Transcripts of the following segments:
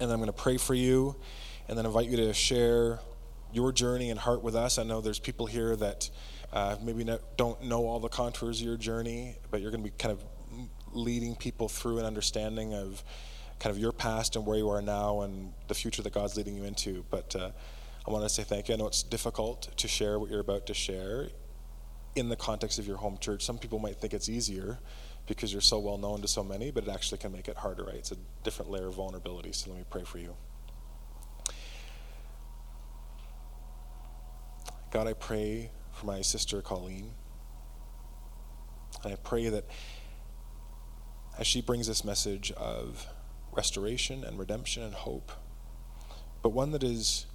and I'm going to pray for you, and then invite you to share your journey and heart with us. I know there's people here that uh, maybe not, don't know all the contours of your journey, but you're going to be kind of leading people through an understanding of kind of your past and where you are now and the future that God's leading you into. But uh, I want to say thank you. I know it's difficult to share what you're about to share in the context of your home church. Some people might think it's easier because you're so well known to so many, but it actually can make it harder, right? It's a different layer of vulnerability. So let me pray for you. God, I pray for my sister Colleen. And I pray that as she brings this message of restoration and redemption and hope, but one that is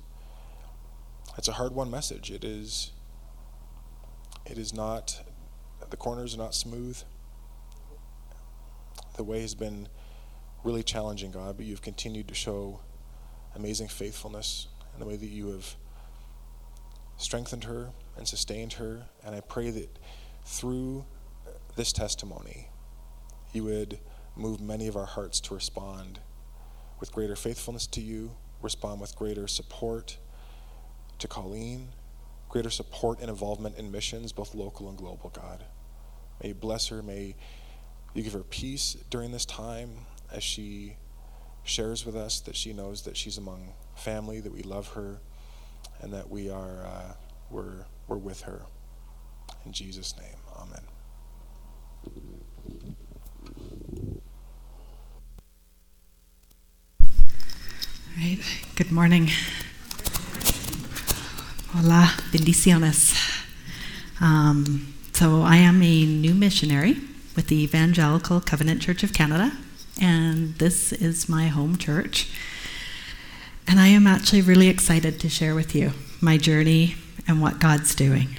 it's a hard one message. It is it is not the corners are not smooth. The way has been really challenging, God, but you've continued to show amazing faithfulness in the way that you have strengthened her and sustained her. And I pray that through this testimony, you would move many of our hearts to respond with greater faithfulness to you, respond with greater support to Colleen, greater support and involvement in missions, both local and global, God. May you bless her. May you give her peace during this time as she shares with us that she knows that she's among family, that we love her, and that we are uh, we're, we're with her. In Jesus' name, amen. Right. Good morning. Hola, bendiciones. Um, so I am a new missionary with the Evangelical Covenant Church of Canada, and this is my home church. And I am actually really excited to share with you my journey and what God's doing.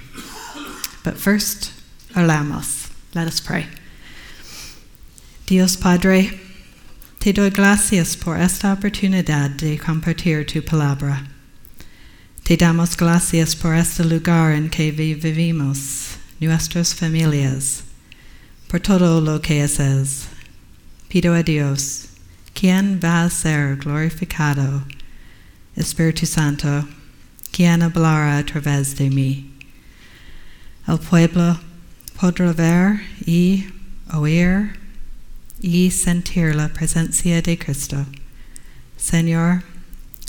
But first, oramos. Let us pray. Dios Padre, te doy gracias por esta oportunidad de compartir tu palabra. Te damos gracias por este lugar en que vivimos, nuestras familias, por todo lo que haces. Pido a Dios, quien va a ser glorificado, Espíritu Santo, quien hablará a través de mí. El pueblo podrá ver y oír y sentir la presencia de Cristo. Señor,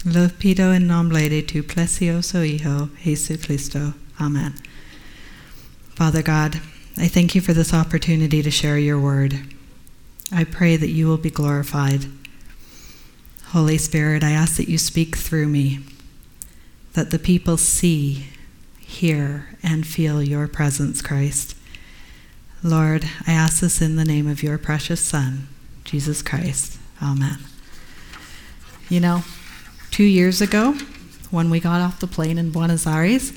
lo pido en nombre de tu precioso Hijo, Jesucristo. Amen. Father God, I thank you for this opportunity to share your word. I pray that you will be glorified. Holy Spirit, I ask that you speak through me, that the people see, hear, and feel your presence, Christ. Lord, I ask this in the name of your precious Son, Jesus Christ. Amen. You know, two years ago, when we got off the plane in Buenos Aires,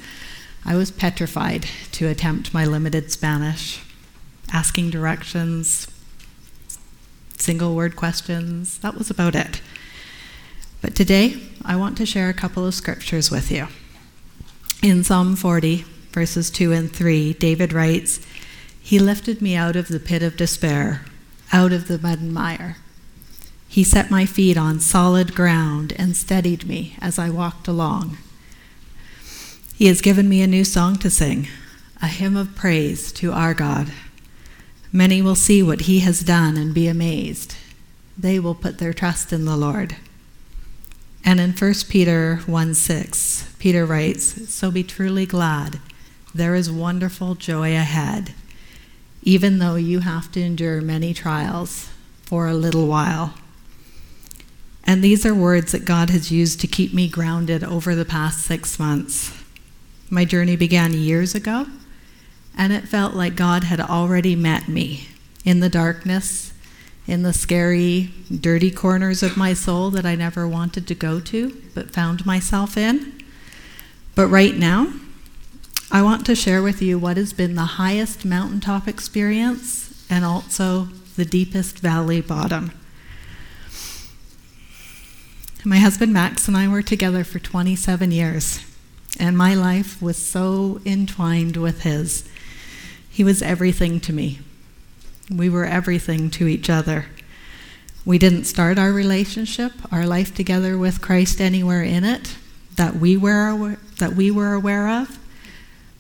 I was petrified to attempt my limited Spanish, asking directions, single word questions. That was about it. But today, I want to share a couple of scriptures with you. In Psalm 40, verses 2 and 3, David writes, He lifted me out of the pit of despair, out of the mud and mire. He set my feet on solid ground and steadied me as I walked along. He has given me a new song to sing, a hymn of praise to our God. Many will see what he has done and be amazed. They will put their trust in the Lord. And in 1 Peter 1 6, Peter writes, So be truly glad. There is wonderful joy ahead, even though you have to endure many trials for a little while. And these are words that God has used to keep me grounded over the past six months. My journey began years ago, and it felt like God had already met me in the darkness, in the scary, dirty corners of my soul that I never wanted to go to, but found myself in. But right now, I want to share with you what has been the highest mountaintop experience and also the deepest valley bottom. My husband Max and I were together for 27 years, and my life was so entwined with his. He was everything to me. We were everything to each other. We didn't start our relationship, our life together with Christ anywhere in it that we were that we were aware of.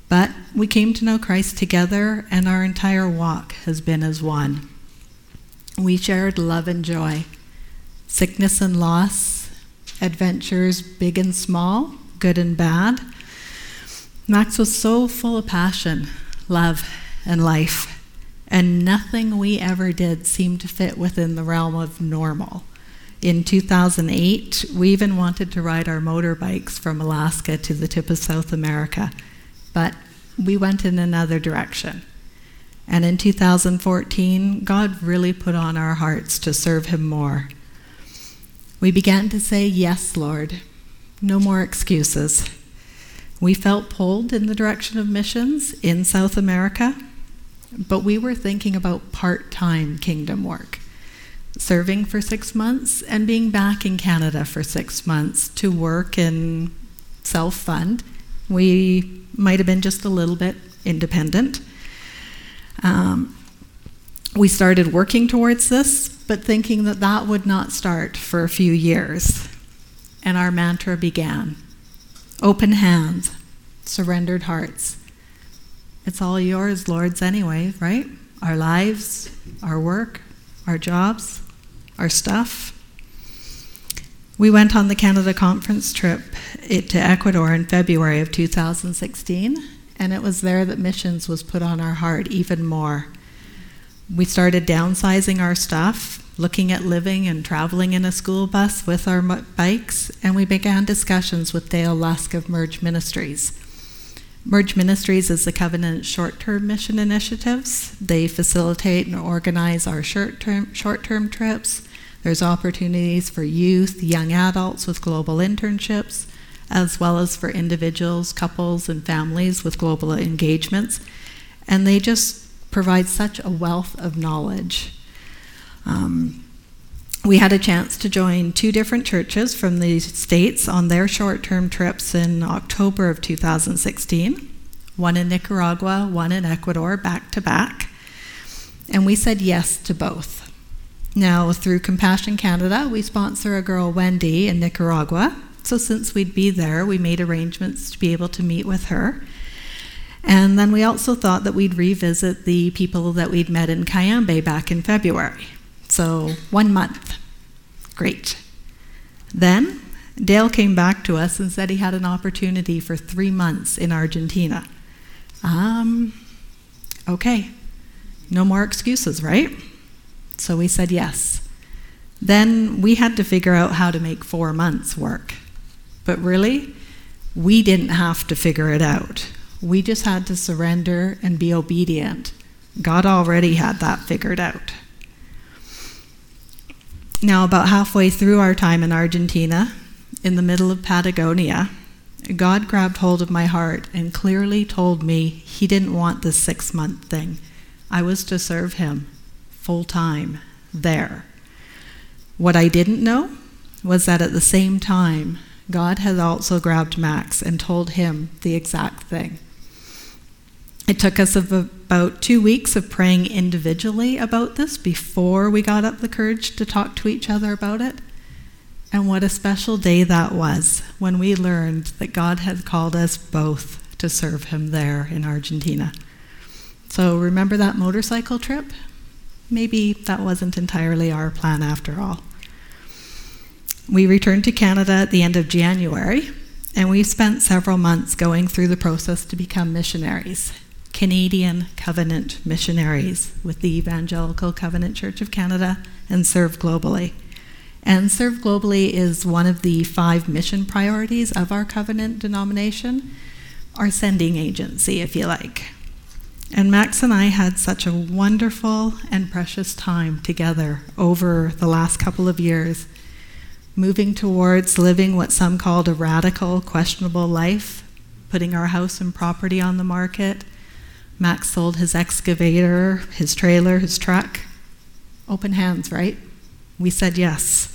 But we came to know Christ together and our entire walk has been as one. We shared love and joy, sickness and loss, adventures big and small, good and bad. Max was so full of passion, love, and life and nothing we ever did seemed to fit within the realm of normal. In 2008, we even wanted to ride our motorbikes from Alaska to the tip of South America, but we went in another direction. And in 2014, God really put on our hearts to serve Him more. We began to say, Yes, Lord. No more excuses. We felt pulled in the direction of missions in South America but we were thinking about part time kingdom work, serving for six months and being back in Canada for six months to work and self fund. We might have been just a little bit independent. Um, we started working towards this, but thinking that that would not start for a few years. And our mantra began open hands, surrendered hearts. It's all yours, Lord's, anyway, right? Our lives, our work, our jobs, our stuff. We went on the Canada conference trip to Ecuador in February of 2016, and it was there that missions was put on our heart even more. We started downsizing our stuff, looking at living and traveling in a school bus with our bikes, and we began discussions with Dale Lusk of Merge Ministries. Merge Ministries is the Covenant short term mission initiatives. They facilitate and organize our short term trips. There's opportunities for youth, young adults with global internships, as well as for individuals, couples, and families with global engagements. And they just provide such a wealth of knowledge. Um, we had a chance to join two different churches from the States on their short term trips in October of 2016 one in Nicaragua, one in Ecuador, back to back. And we said yes to both. Now, through Compassion Canada, we sponsor a girl, Wendy, in Nicaragua. So, since we'd be there, we made arrangements to be able to meet with her. And then we also thought that we'd revisit the people that we'd met in Cayambe back in February. So, one month. Great. Then Dale came back to us and said he had an opportunity for three months in Argentina. Um, okay, no more excuses, right? So we said yes. Then we had to figure out how to make four months work. But really, we didn't have to figure it out. We just had to surrender and be obedient. God already had that figured out. Now, about halfway through our time in Argentina, in the middle of Patagonia, God grabbed hold of my heart and clearly told me He didn't want this six month thing. I was to serve Him full time there. What I didn't know was that at the same time, God had also grabbed Max and told him the exact thing. It took us about two weeks of praying individually about this before we got up the courage to talk to each other about it. And what a special day that was when we learned that God had called us both to serve Him there in Argentina. So, remember that motorcycle trip? Maybe that wasn't entirely our plan after all. We returned to Canada at the end of January, and we spent several months going through the process to become missionaries. Canadian Covenant missionaries with the Evangelical Covenant Church of Canada and serve globally. And serve globally is one of the five mission priorities of our covenant denomination, our sending agency, if you like. And Max and I had such a wonderful and precious time together over the last couple of years, moving towards living what some called a radical, questionable life, putting our house and property on the market Max sold his excavator, his trailer, his truck. Open hands, right? We said yes.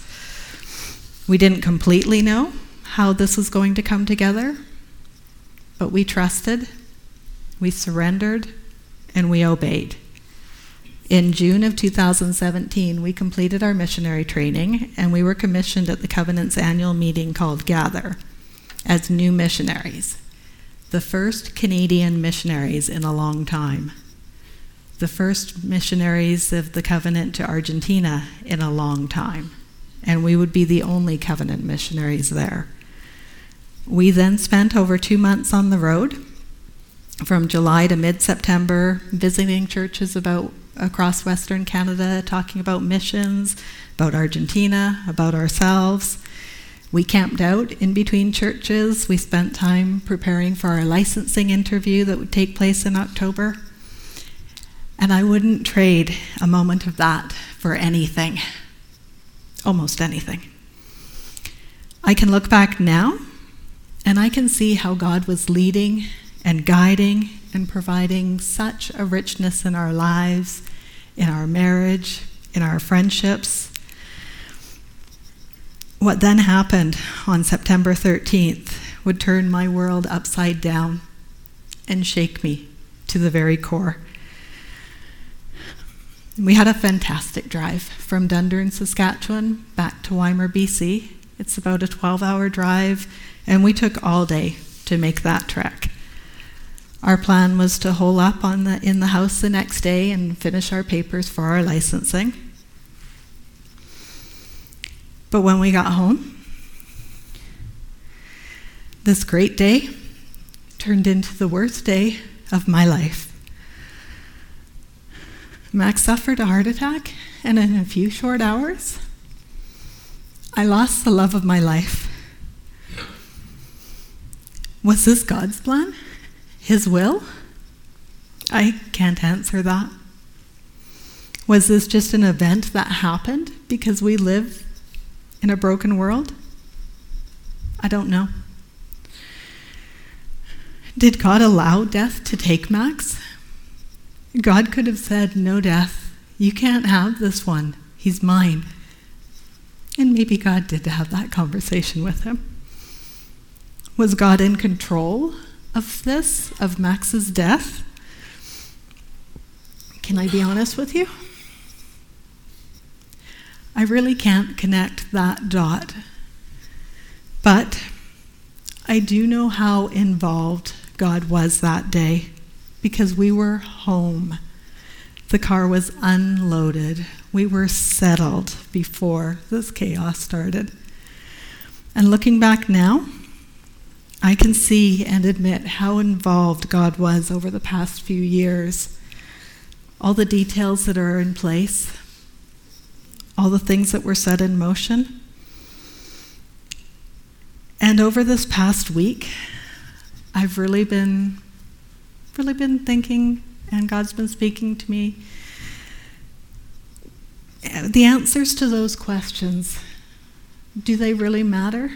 We didn't completely know how this was going to come together, but we trusted, we surrendered, and we obeyed. In June of 2017, we completed our missionary training and we were commissioned at the Covenant's annual meeting called Gather as new missionaries, the first Canadian missionaries in a long time, the first missionaries of the Covenant to Argentina in a long time, and we would be the only Covenant missionaries there. We then spent over two months on the road from July to mid September, visiting churches about across Western Canada, talking about missions, about Argentina, about ourselves. We camped out in between churches. We spent time preparing for our licensing interview that would take place in October. And I wouldn't trade a moment of that for anything, almost anything. I can look back now and I can see how God was leading and guiding and providing such a richness in our lives, in our marriage, in our friendships. What then happened on September 13th would turn my world upside down and shake me to the very core. We had a fantastic drive from Dundurn, Saskatchewan, back to Weimar, BC. It's about a 12 hour drive, and we took all day to make that trek. Our plan was to hole up the, in the house the next day and finish our papers for our licensing. But when we got home, this great day turned into the worst day of my life. Max suffered a heart attack, and in a few short hours, I lost the love of my life. Was this God's plan? His will? I can't answer that. Was this just an event that happened because we live in a broken world? I don't know. Did God allow death to take Max? God could have said, No death, you can't have this one. He's mine. And maybe God did have that conversation with him. Was God in control of this, of Max's death? Can I be honest with you? I really can't connect that dot. But I do know how involved God was that day because we were home. The car was unloaded. We were settled before this chaos started. And looking back now, I can see and admit how involved God was over the past few years. All the details that are in place, all the things that were set in motion. And over this past week, I've really been really been thinking and God's been speaking to me. The answers to those questions, do they really matter?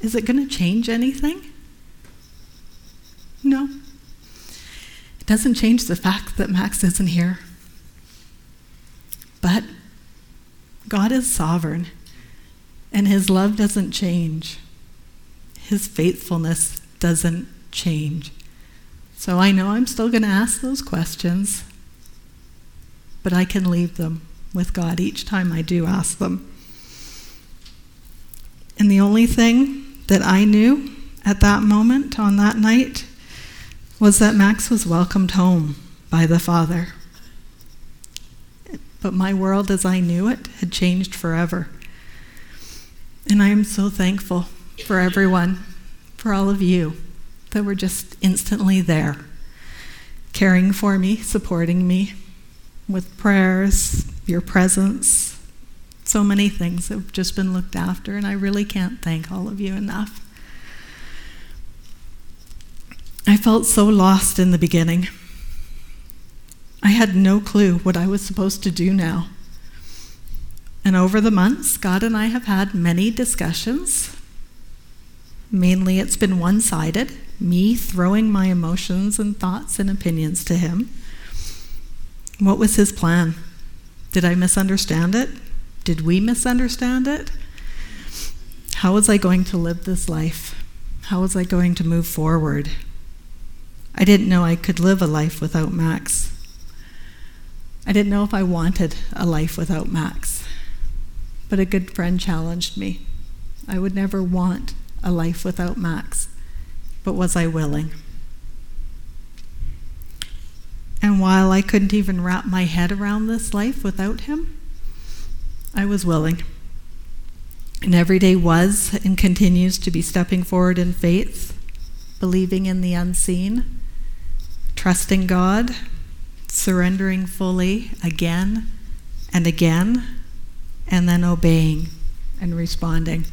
Is it going to change anything? No. It doesn't change the fact that Max isn't here. But God is sovereign, and his love doesn't change. His faithfulness doesn't change. So I know I'm still going to ask those questions, but I can leave them with God each time I do ask them. And the only thing that I knew at that moment on that night was that Max was welcomed home by the Father. But my world as I knew it had changed forever. And I am so thankful for everyone, for all of you that were just instantly there, caring for me, supporting me with prayers, your presence, so many things have just been looked after, and I really can't thank all of you enough. I felt so lost in the beginning. I had no clue what I was supposed to do now. And over the months, God and I have had many discussions. Mainly, it's been one sided, me throwing my emotions and thoughts and opinions to Him. What was His plan? Did I misunderstand it? Did we misunderstand it? How was I going to live this life? How was I going to move forward? I didn't know I could live a life without Max. I didn't know if I wanted a life without Max, but a good friend challenged me. I would never want a life without Max, but was I willing? And while I couldn't even wrap my head around this life without him, I was willing. And every day was and continues to be stepping forward in faith, believing in the unseen, trusting God, surrendering fully again and again, and then obeying and responding.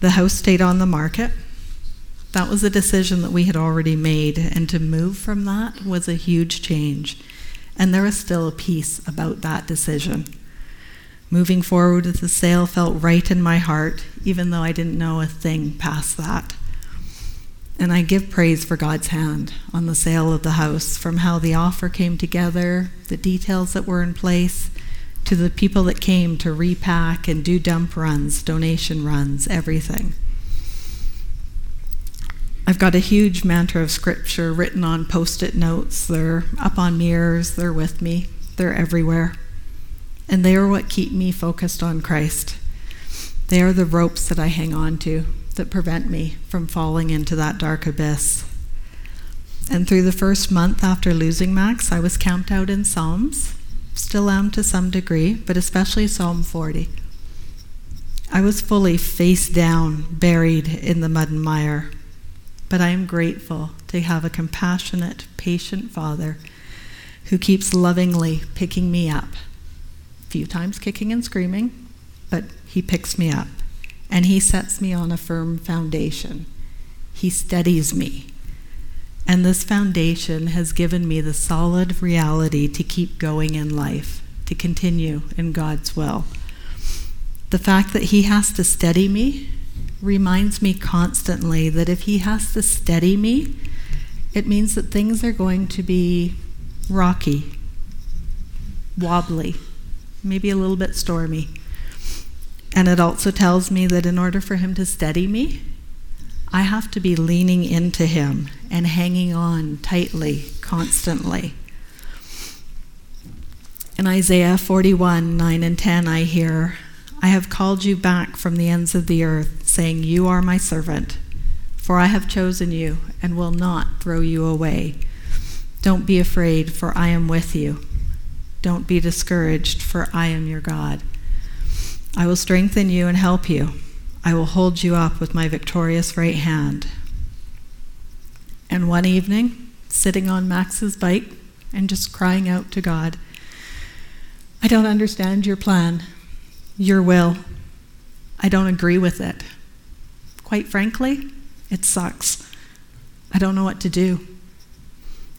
The house stayed on the market. That was a decision that we had already made, and to move from that was a huge change. And there was still a peace about that decision. Moving forward with the sale felt right in my heart, even though I didn't know a thing past that. And I give praise for God's hand on the sale of the house, from how the offer came together, the details that were in place, to the people that came to repack and do dump runs, donation runs, everything. I've got a huge mantra of scripture written on post it notes. They're up on mirrors, they're with me, they're everywhere and they are what keep me focused on Christ. They are the ropes that I hang on to that prevent me from falling into that dark abyss. And through the first month after losing Max, I was camped out in Psalms, still am to some degree, but especially Psalm 40. I was fully face down, buried in the mud and mire, but I am grateful to have a compassionate, patient Father who keeps lovingly picking me up A few times kicking and screaming, but he picks me up and he sets me on a firm foundation. He steadies me. And this foundation has given me the solid reality to keep going in life, to continue in God's will. The fact that He has to steady me reminds me constantly that if He has to steady me, it means that things are going to be rocky, wobbly, maybe a little bit stormy. And it also tells me that in order for Him to steady me, I have to be leaning into Him and hanging on tightly, constantly. In Isaiah 41 9 and 10, I hear, I have called you back from the ends of the earth, saying, You are my servant, for I have chosen you and will not throw you away. Don't be afraid, for I am with you. Don't be discouraged, for I am your God. I will strengthen you and help you. I will hold you up with my victorious right hand. And one evening, sitting on Max's bike and just crying out to God, I don't understand your plan, your will. I don't agree with it. Quite frankly, it sucks. I don't know what to do.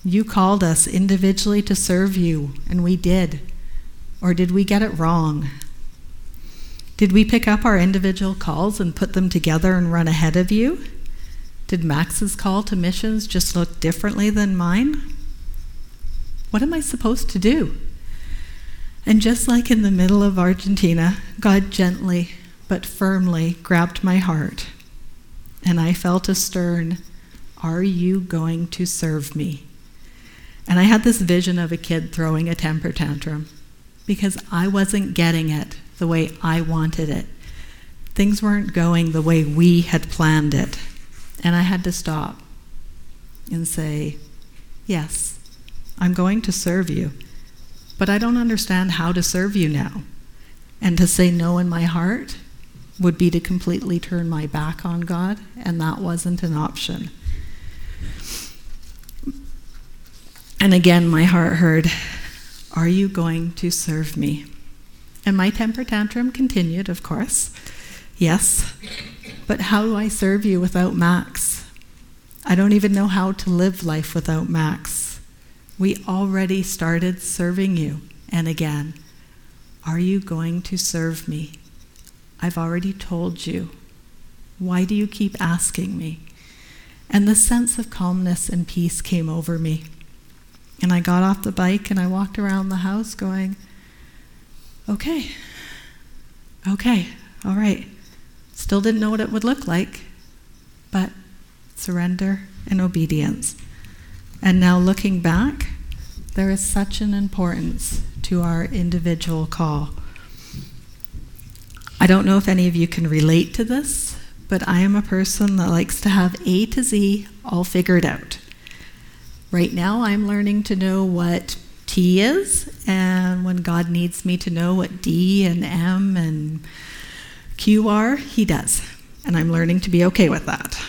You called us individually to serve you, and we did. Or did we get it wrong? Did we pick up our individual calls and put them together and run ahead of you? Did Max's call to missions just look differently than mine? What am I supposed to do? And just like in the middle of Argentina, God gently but firmly grabbed my heart, and I felt a stern, Are you going to serve me? And I had this vision of a kid throwing a temper tantrum because I wasn't getting it the way I wanted it. Things weren't going the way we had planned it. And I had to stop and say, Yes, I'm going to serve you, but I don't understand how to serve you now. And to say no in my heart would be to completely turn my back on God, and that wasn't an option. And again, my heart heard, Are you going to serve me? And my temper tantrum continued, of course. Yes, but how do I serve you without Max? I don't even know how to live life without Max. We already started serving you. And again, are you going to serve me? I've already told you. Why do you keep asking me? And the sense of calmness and peace came over me. And I got off the bike and I walked around the house going, okay, okay, all right. Still didn't know what it would look like, but surrender and obedience. And now looking back, There is such an importance to our individual call. I don't know if any of you can relate to this, but I am a person that likes to have A to Z all figured out. Right now, I'm learning to know what T is, and when God needs me to know what D and M and Q are, He does. And I'm learning to be okay with that.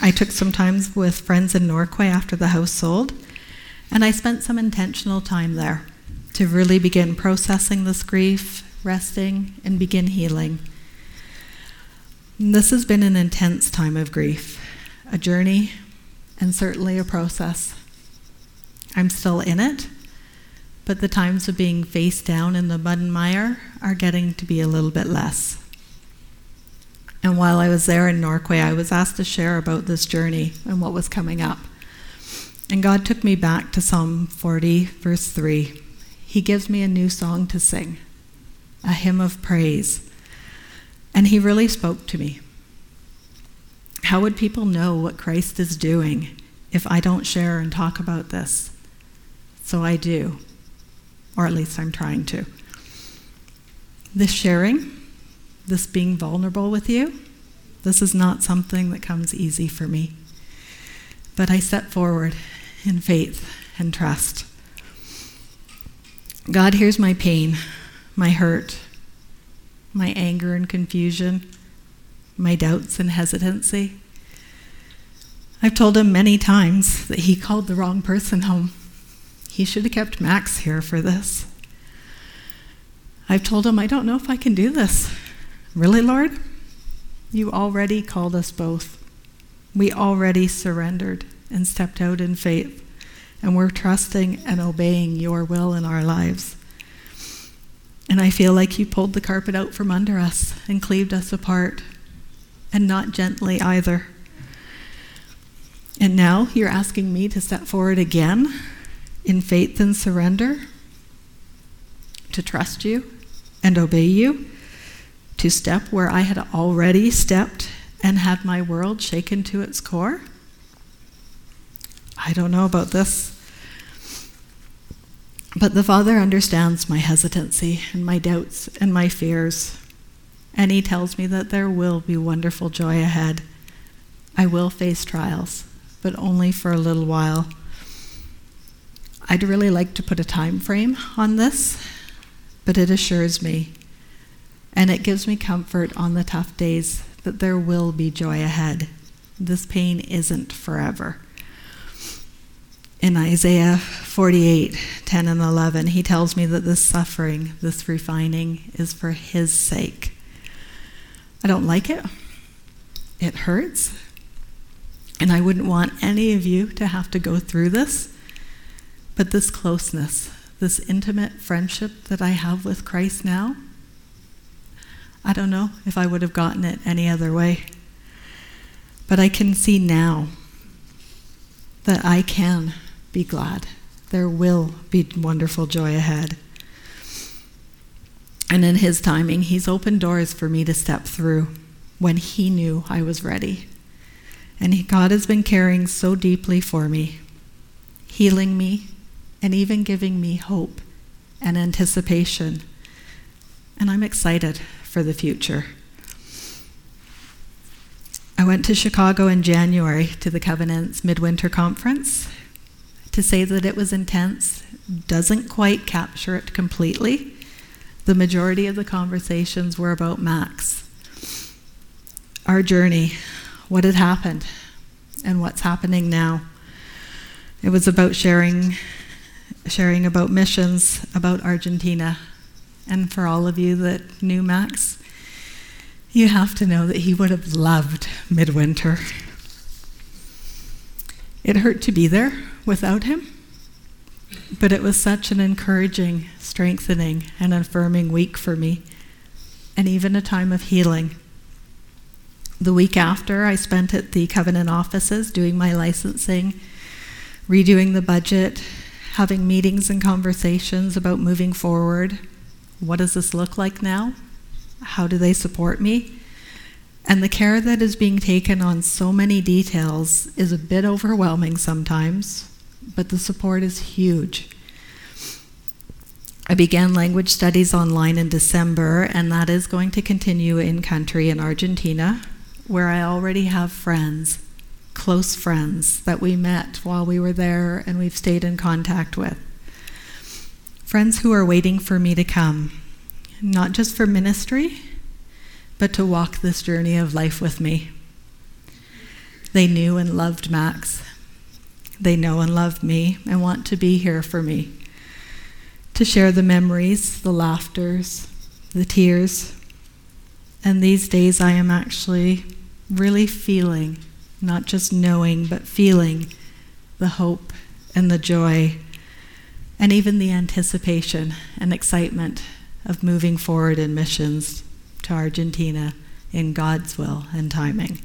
I took some time with friends in Norquay after the house sold, and I spent some intentional time there to really begin processing this grief, resting, and begin healing. This has been an intense time of grief, a journey, and certainly a process. I'm still in it, but the times of being face down in the mud and mire are getting to be a little bit less. And while I was there in Norquay, I was asked to share about this journey and what was coming up. And God took me back to Psalm 40, verse 3. He gives me a new song to sing, a hymn of praise. And He really spoke to me. How would people know what Christ is doing if I don't share and talk about this? So I do, or at least I'm trying to. This sharing, this being vulnerable with you, this is not something that comes easy for me. But I step forward in faith and trust. God hears my pain, my hurt, my anger and confusion, my doubts and hesitancy. I've told him many times that he called the wrong person home. He should have kept Max here for this. I've told him, I don't know if I can do this. Really, Lord? You already called us both. We already surrendered and stepped out in faith, and we're trusting and obeying your will in our lives. And I feel like you pulled the carpet out from under us and cleaved us apart, and not gently either. And now you're asking me to step forward again in faith and surrender, to trust you and obey you, to step where I had already stepped and had my world shaken to its core? I don't know about this. But the Father understands my hesitancy and my doubts and my fears. And He tells me that there will be wonderful joy ahead. I will face trials, but only for a little while. I'd really like to put a time frame on this, but it assures me and it gives me comfort on the tough days that there will be joy ahead. This pain isn't forever. In Isaiah 48 10 and 11, he tells me that this suffering, this refining, is for his sake. I don't like it. It hurts. And I wouldn't want any of you to have to go through this. But this closeness, this intimate friendship that I have with Christ now, I don't know if I would have gotten it any other way. But I can see now that I can be glad. There will be wonderful joy ahead. And in His timing, He's opened doors for me to step through when He knew I was ready. And God has been caring so deeply for me, healing me, and even giving me hope and anticipation. And I'm excited for the future. I went to Chicago in January to the Covenant's Midwinter Conference. To say that it was intense doesn't quite capture it completely. The majority of the conversations were about Max, our journey, what had happened, and what's happening now. It was about sharing, sharing about missions, about Argentina, and for all of you that knew Max, you have to know that he would have loved midwinter. It hurt to be there without him, but it was such an encouraging, strengthening, and affirming week for me, and even a time of healing. The week after, I spent at the Covenant offices doing my licensing, redoing the budget, having meetings and conversations about moving forward what does this look like now? How do they support me? And the care that is being taken on so many details is a bit overwhelming sometimes, but the support is huge. I began language studies online in December, and that is going to continue in country in Argentina, where I already have friends, close friends that we met while we were there and we've stayed in contact with. Friends who are waiting for me to come, not just for ministry, but to walk this journey of life with me. They knew and loved Max. They know and love me and want to be here for me to share the memories, the laughters, the tears. And these days I am actually really feeling, not just knowing, but feeling the hope and the joy and even the anticipation and excitement of moving forward in missions to Argentina in God's will and timing.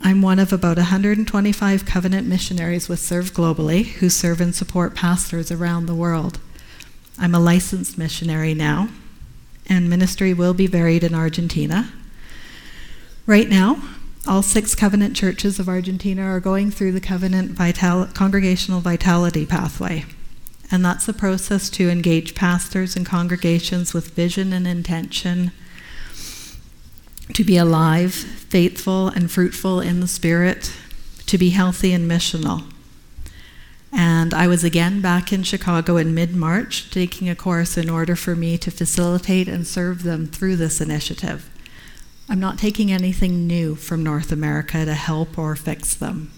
I'm one of about 125 covenant missionaries with Serve Globally who serve and support pastors around the world. I'm a licensed missionary now, and ministry will be varied in Argentina. Right now, all six covenant churches of Argentina are going through the covenant vital- congregational vitality pathway. And that's a process to engage pastors and congregations with vision and intention to be alive, faithful, and fruitful in the Spirit, to be healthy and missional. And I was again back in Chicago in mid March taking a course in order for me to facilitate and serve them through this initiative. I'm not taking anything new from North America to help or fix them.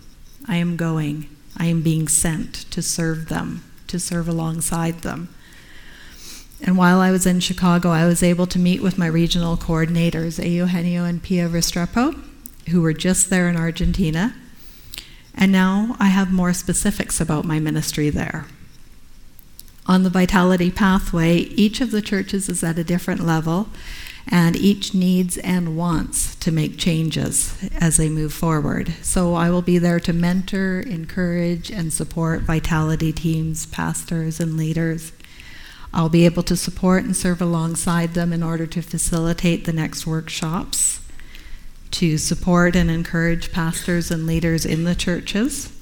I am going. I am being sent to serve them, to serve alongside them. And while I was in Chicago, I was able to meet with my regional coordinators, Eugenio and Pia Restrepo, who were just there in Argentina. And now I have more specifics about my ministry there. On the vitality pathway, each of the churches is at a different level, and each needs and wants to make changes as they move forward. So I will be there to mentor, encourage, and support vitality teams, pastors, and leaders. I'll be able to support and serve alongside them in order to facilitate the next workshops, to support and encourage pastors and leaders in the churches.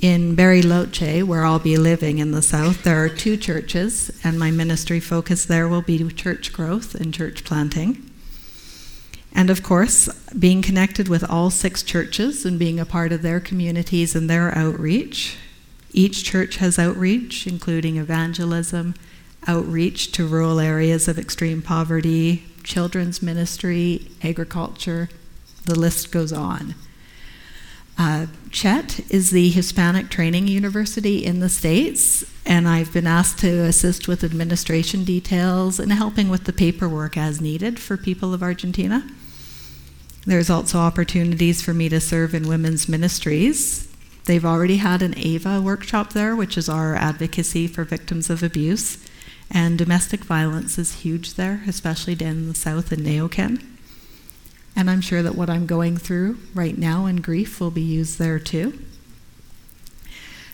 In Bariloche, where I'll be living in the south, there are two churches, and my ministry focus there will be church growth and church planting. And of course, being connected with all six churches and being a part of their communities and their outreach each church has outreach, including evangelism, outreach to rural areas of extreme poverty, children's ministry, agriculture, the list goes on. Uh, Chet is the Hispanic Training University in the States, and I've been asked to assist with administration details and helping with the paperwork as needed for people of Argentina. There's also opportunities for me to serve in women's ministries. They've already had an AVA workshop there, which is our advocacy for victims of abuse. And domestic violence is huge there, especially down in the south in Neuquén. And I'm sure that what I'm going through right now in grief will be used there too.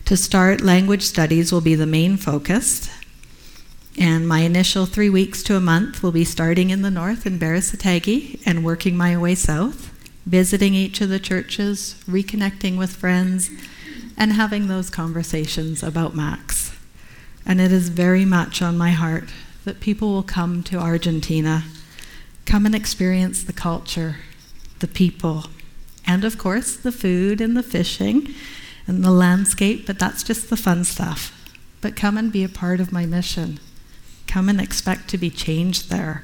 To start, language studies will be the main focus. And my initial three weeks to a month will be starting in the north in Berazategui and working my way south visiting each of the churches, reconnecting with friends, and having those conversations about Max. And it is very much on my heart that people will come to Argentina, come and experience the culture, the people, and of course the food and the fishing and the landscape, but that's just the fun stuff. But come and be a part of my mission. Come and expect to be changed there.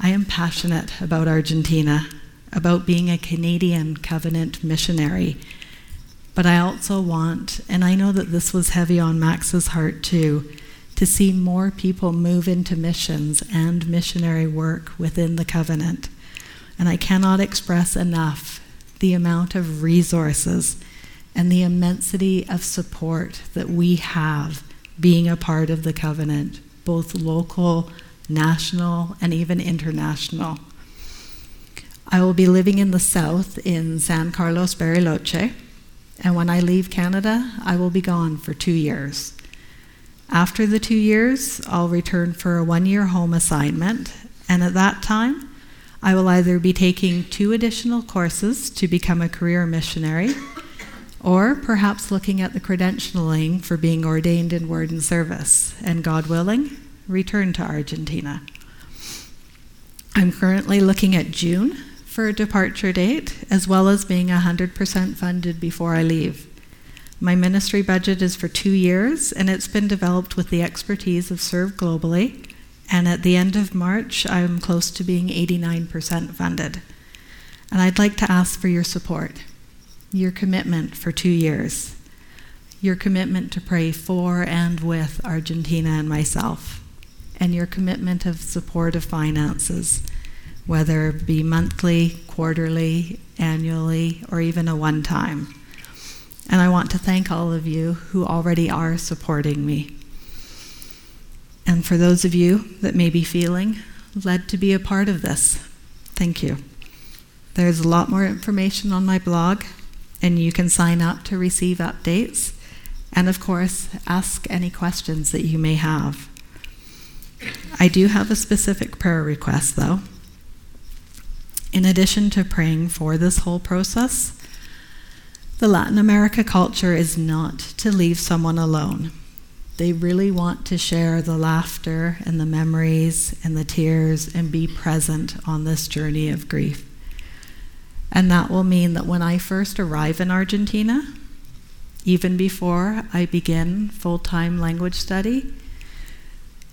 I am passionate about Argentina about being a Canadian covenant missionary. But I also want, and I know that this was heavy on Max's heart too, to see more people move into missions and missionary work within the covenant. And I cannot express enough the amount of resources and the immensity of support that we have being a part of the covenant, both local, national, and even international. I will be living in the south in San Carlos Bariloche, and when I leave Canada, I will be gone for two years. After the two years, I'll return for a one year home assignment, and at that time, I will either be taking two additional courses to become a career missionary, or perhaps looking at the credentialing for being ordained in word and service, and God willing, return to Argentina. I'm currently looking at June for a departure date, as well as being 100% funded before I leave. My ministry budget is for two years, and it's been developed with the expertise of Serve Globally. And at the end of March, I'm close to being 89% funded. And I'd like to ask for your support your commitment for two years, your commitment to pray for and with Argentina and myself, and your commitment of support of finances, whether it be monthly, quarterly, annually, or even a one time. And I want to thank all of you who already are supporting me. And for those of you that may be feeling led to be a part of this, thank you. There's a lot more information on my blog and you can sign up to receive updates. And of course, ask any questions that you may have. I do have a specific prayer request, though. In addition to praying for this whole process, the Latin America culture is not to leave someone alone. They really want to share the laughter and the memories and the tears and be present on this journey of grief. And that will mean that when I first arrive in Argentina, even before I begin full time language study,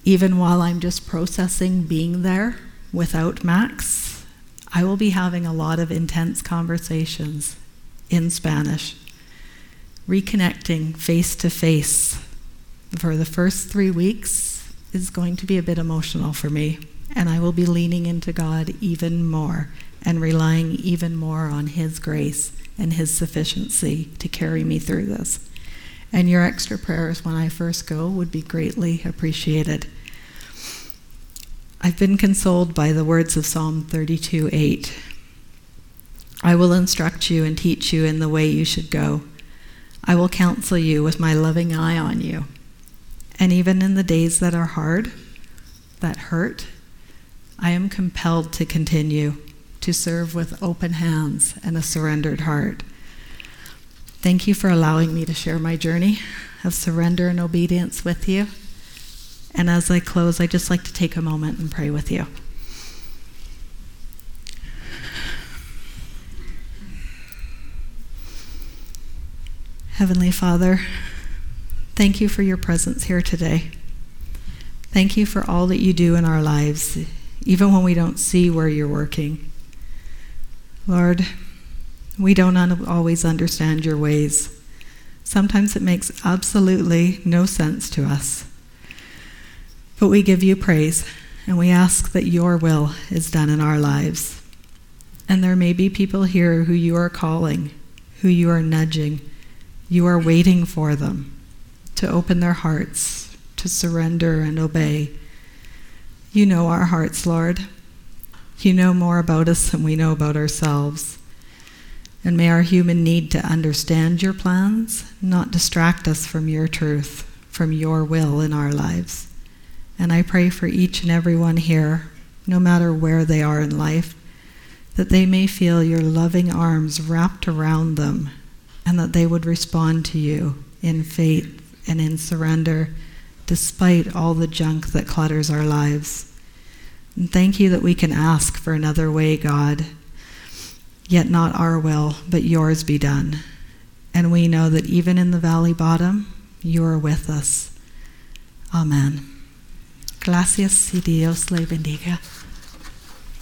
even while I'm just processing being there without Max, I will be having a lot of intense conversations in Spanish, reconnecting face to face. For the first three weeks is going to be a bit emotional for me, and I will be leaning into God even more and relying even more on His grace and His sufficiency to carry me through this. And your extra prayers when I first go would be greatly appreciated. I've been consoled by the words of Psalm 32 8. I will instruct you and teach you in the way you should go. I will counsel you with my loving eye on you. And even in the days that are hard, that hurt, I am compelled to continue to serve with open hands and a surrendered heart. Thank you for allowing me to share my journey of surrender and obedience with you. And as I close, I'd just like to take a moment and pray with you. Heavenly Father, thank you for your presence here today. Thank you for all that you do in our lives, even when we don't see where you're working. Lord, we don't always understand your ways. Sometimes it makes absolutely no sense to us. But we give you praise and we ask that your will is done in our lives. And there may be people here who you are calling, who you are nudging. You are waiting for them to open their hearts, to surrender and obey. You know our hearts, Lord. You know more about us than we know about ourselves. And may our human need to understand your plans not distract us from your truth, from your will in our lives. And I pray for each and every one here, no matter where they are in life, that they may feel your loving arms wrapped around them and that they would respond to you in faith and in surrender despite all the junk that clutters our lives. And thank you that we can ask for another way, God. Yet not our will, but yours be done. And we know that even in the valley bottom, you are with us. Amen. Gracias y Dios le bendiga.